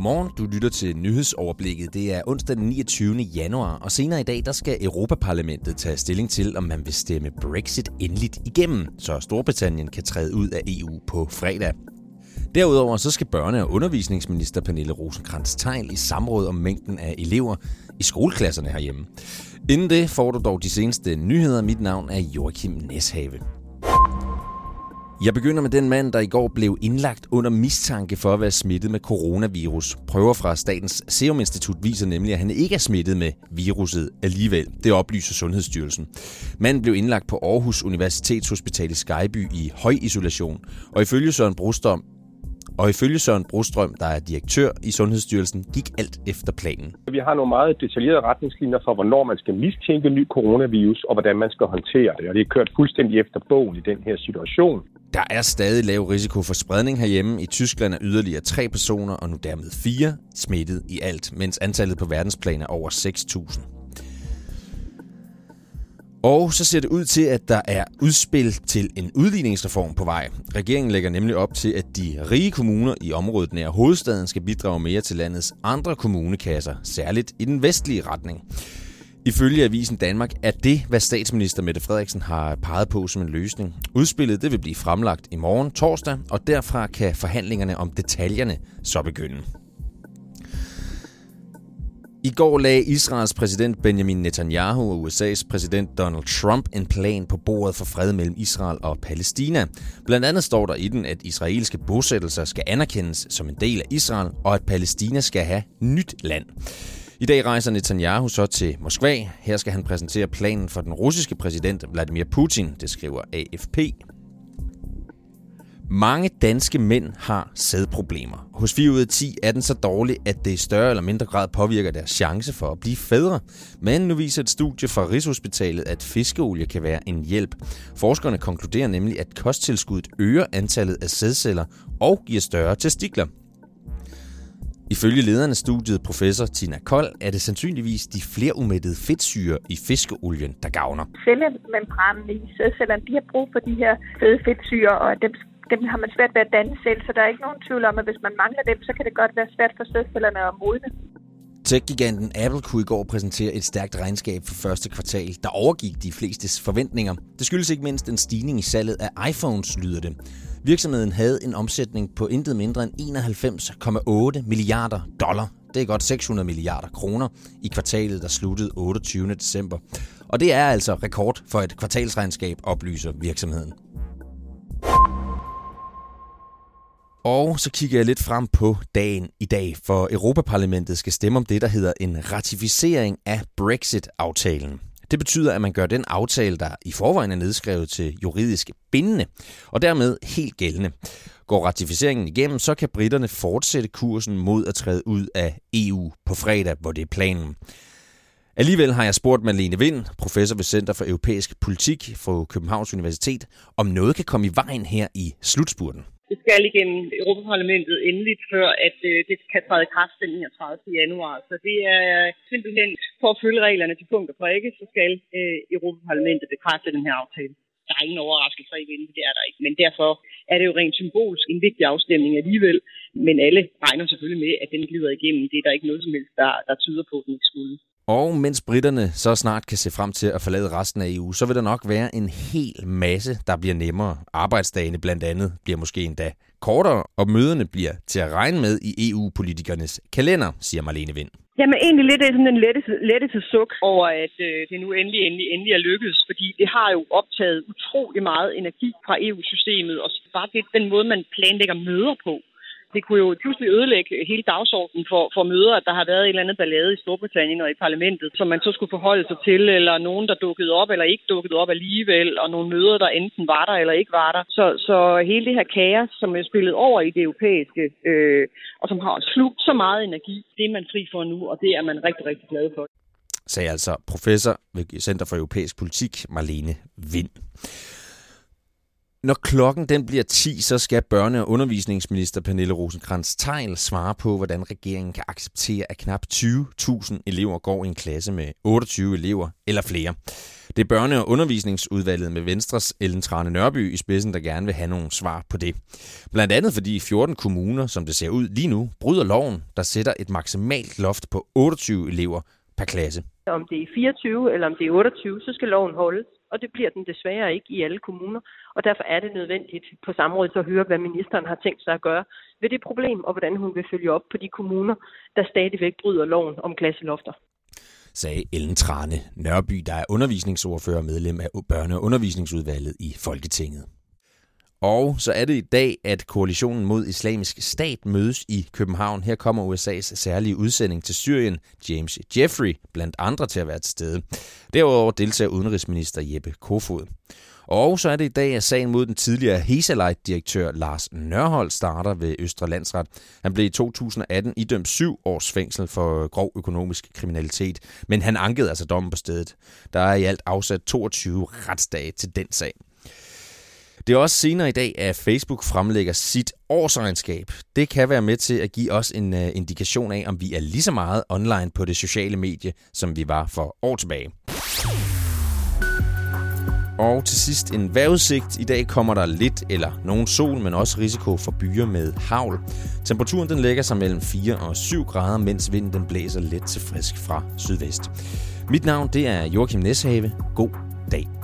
Godmorgen, du lytter til nyhedsoverblikket. Det er onsdag den 29. januar, og senere i dag der skal Europaparlamentet tage stilling til, om man vil stemme Brexit endeligt igennem, så Storbritannien kan træde ud af EU på fredag. Derudover så skal børne- og undervisningsminister Pernille rosenkrantz teil i samråd om mængden af elever i skoleklasserne herhjemme. Inden det får du dog de seneste nyheder. Mit navn er Joachim Neshave. Jeg begynder med den mand, der i går blev indlagt under mistanke for at være smittet med coronavirus. Prøver fra Statens Serum Institut viser nemlig, at han ikke er smittet med viruset alligevel. Det oplyser Sundhedsstyrelsen. Manden blev indlagt på Aarhus Universitetshospital i Skyby i høj isolation, og ifølge Søren Brostom og ifølge Søren Brostrøm, der er direktør i Sundhedsstyrelsen, gik alt efter planen. Vi har nogle meget detaljerede retningslinjer for, hvornår man skal mistænke ny coronavirus, og hvordan man skal håndtere det. Og det er kørt fuldstændig efter bogen i den her situation. Der er stadig lav risiko for spredning herhjemme. I Tyskland er yderligere tre personer, og nu dermed fire, smittet i alt, mens antallet på verdensplan er over 6.000. Og så ser det ud til, at der er udspil til en udligningsreform på vej. Regeringen lægger nemlig op til, at de rige kommuner i området nær hovedstaden skal bidrage mere til landets andre kommunekasser, særligt i den vestlige retning. Ifølge Avisen Danmark er det, hvad statsminister Mette Frederiksen har peget på som en løsning. Udspillet det vil blive fremlagt i morgen torsdag, og derfra kan forhandlingerne om detaljerne så begynde. I går lagde Israels præsident Benjamin Netanyahu og USA's præsident Donald Trump en plan på bordet for fred mellem Israel og Palæstina. Blandt andet står der i den, at israelske bosættelser skal anerkendes som en del af Israel, og at Palæstina skal have nyt land. I dag rejser Netanyahu så til Moskva. Her skal han præsentere planen for den russiske præsident Vladimir Putin, det skriver AFP. Mange danske mænd har sædproblemer. Hos 4 ud af 10 er den så dårlig, at det i større eller mindre grad påvirker deres chance for at blive fædre. Men nu viser et studie fra Rigshospitalet, at fiskeolie kan være en hjælp. Forskerne konkluderer nemlig, at kosttilskuddet øger antallet af sædceller og giver større testikler. Ifølge lederen af studiet, professor Tina Kold, er det sandsynligvis de flerumættede fedtsyre i fiskeolien, der gavner. Cellemembranen i sædcellerne, de har brug for de her fede fedtsyre, og dem dem har man svært ved at danne selv, så der er ikke nogen tvivl om, at hvis man mangler dem, så kan det godt være svært for sædcellerne at modne. Tech-giganten Apple kunne i går præsentere et stærkt regnskab for første kvartal, der overgik de flestes forventninger. Det skyldes ikke mindst en stigning i salget af iPhones, lyder det. Virksomheden havde en omsætning på intet mindre end 91,8 milliarder dollar. Det er godt 600 milliarder kroner i kvartalet, der sluttede 28. december. Og det er altså rekord for et kvartalsregnskab, oplyser virksomheden. Og så kigger jeg lidt frem på dagen i dag, for Europaparlamentet skal stemme om det, der hedder en ratificering af Brexit-aftalen. Det betyder, at man gør den aftale, der i forvejen er nedskrevet til juridisk bindende, og dermed helt gældende. Går ratificeringen igennem, så kan britterne fortsætte kursen mod at træde ud af EU på fredag, hvor det er planen. Alligevel har jeg spurgt Malene Vind, professor ved Center for Europæisk Politik fra Københavns Universitet, om noget kan komme i vejen her i slutspurten. Det skal igennem Europaparlamentet endeligt, før at øh, det kan træde i kraft den 31. januar. Så det er øh, simpelthen for at følge reglerne til punkt og prikke, så skal øh, Europaparlamentet bekræfte den her aftale. Der er ingen overraskelse i det, det er der ikke. Men derfor er det jo rent symbolsk en vigtig afstemning alligevel. Men alle regner selvfølgelig med, at den glider igennem. Det er der ikke noget som helst, der, der tyder på, at den ikke skulle. Og mens britterne så snart kan se frem til at forlade resten af EU, så vil der nok være en hel masse, der bliver nemmere. Arbejdsdagene blandt andet bliver måske endda kortere, og møderne bliver til at regne med i EU-politikernes kalender, siger Marlene Vind. Jamen egentlig lidt sådan en lettelse, lettelse suk over, at øh, det nu endelig, endelig, endelig er lykkedes, fordi det har jo optaget utrolig meget energi fra EU-systemet, og bare det, den måde, man planlægger møder på, det kunne jo pludselig ødelægge hele dagsordenen for, for møder, at der har været et eller andet ballade i Storbritannien og i parlamentet, som man så skulle forholde sig til, eller nogen, der dukkede op eller ikke dukkede op alligevel, og nogle møder, der enten var der eller ikke var der. Så, så hele det her kaos, som er spillet over i det europæiske, øh, og som har slugt så meget energi, det er man fri for nu, og det er man rigtig, rigtig glad for sagde altså professor ved Center for Europæisk Politik, Marlene Vind. Når klokken den bliver 10, så skal børne- og undervisningsminister Pernille rosenkrantz teil svare på, hvordan regeringen kan acceptere, at knap 20.000 elever går i en klasse med 28 elever eller flere. Det er børne- og undervisningsudvalget med Venstres Ellen Trane Nørby i spidsen, der gerne vil have nogle svar på det. Blandt andet fordi 14 kommuner, som det ser ud lige nu, bryder loven, der sætter et maksimalt loft på 28 elever per klasse. Om det er 24 eller om det er 28, så skal loven holdes og det bliver den desværre ikke i alle kommuner. Og derfor er det nødvendigt på samrådet at høre, hvad ministeren har tænkt sig at gøre ved det problem, og hvordan hun vil følge op på de kommuner, der stadigvæk bryder loven om klasselofter sagde Ellen Trane Nørby, der er undervisningsordfører og medlem af børne- og undervisningsudvalget i Folketinget. Og så er det i dag, at koalitionen mod islamisk stat mødes i København. Her kommer USA's særlige udsending til Syrien, James Jeffrey, blandt andre til at være til stede. Derudover deltager udenrigsminister Jeppe Kofod. Og så er det i dag, at sagen mod den tidligere Hesalight-direktør Lars Nørhold starter ved Østre Landsret. Han blev i 2018 idømt syv års fængsel for grov økonomisk kriminalitet, men han ankede altså dommen på stedet. Der er i alt afsat 22 retsdage til den sag. Det er også senere i dag, at Facebook fremlægger sit årsregnskab. Det kan være med til at give os en øh, indikation af, om vi er lige så meget online på det sociale medie, som vi var for år tilbage. Og til sidst en vejrudsigt. I dag kommer der lidt eller nogen sol, men også risiko for byer med havl. Temperaturen den lægger sig mellem 4 og 7 grader, mens vinden den blæser let til frisk fra sydvest. Mit navn det er Joachim Neshave. God dag.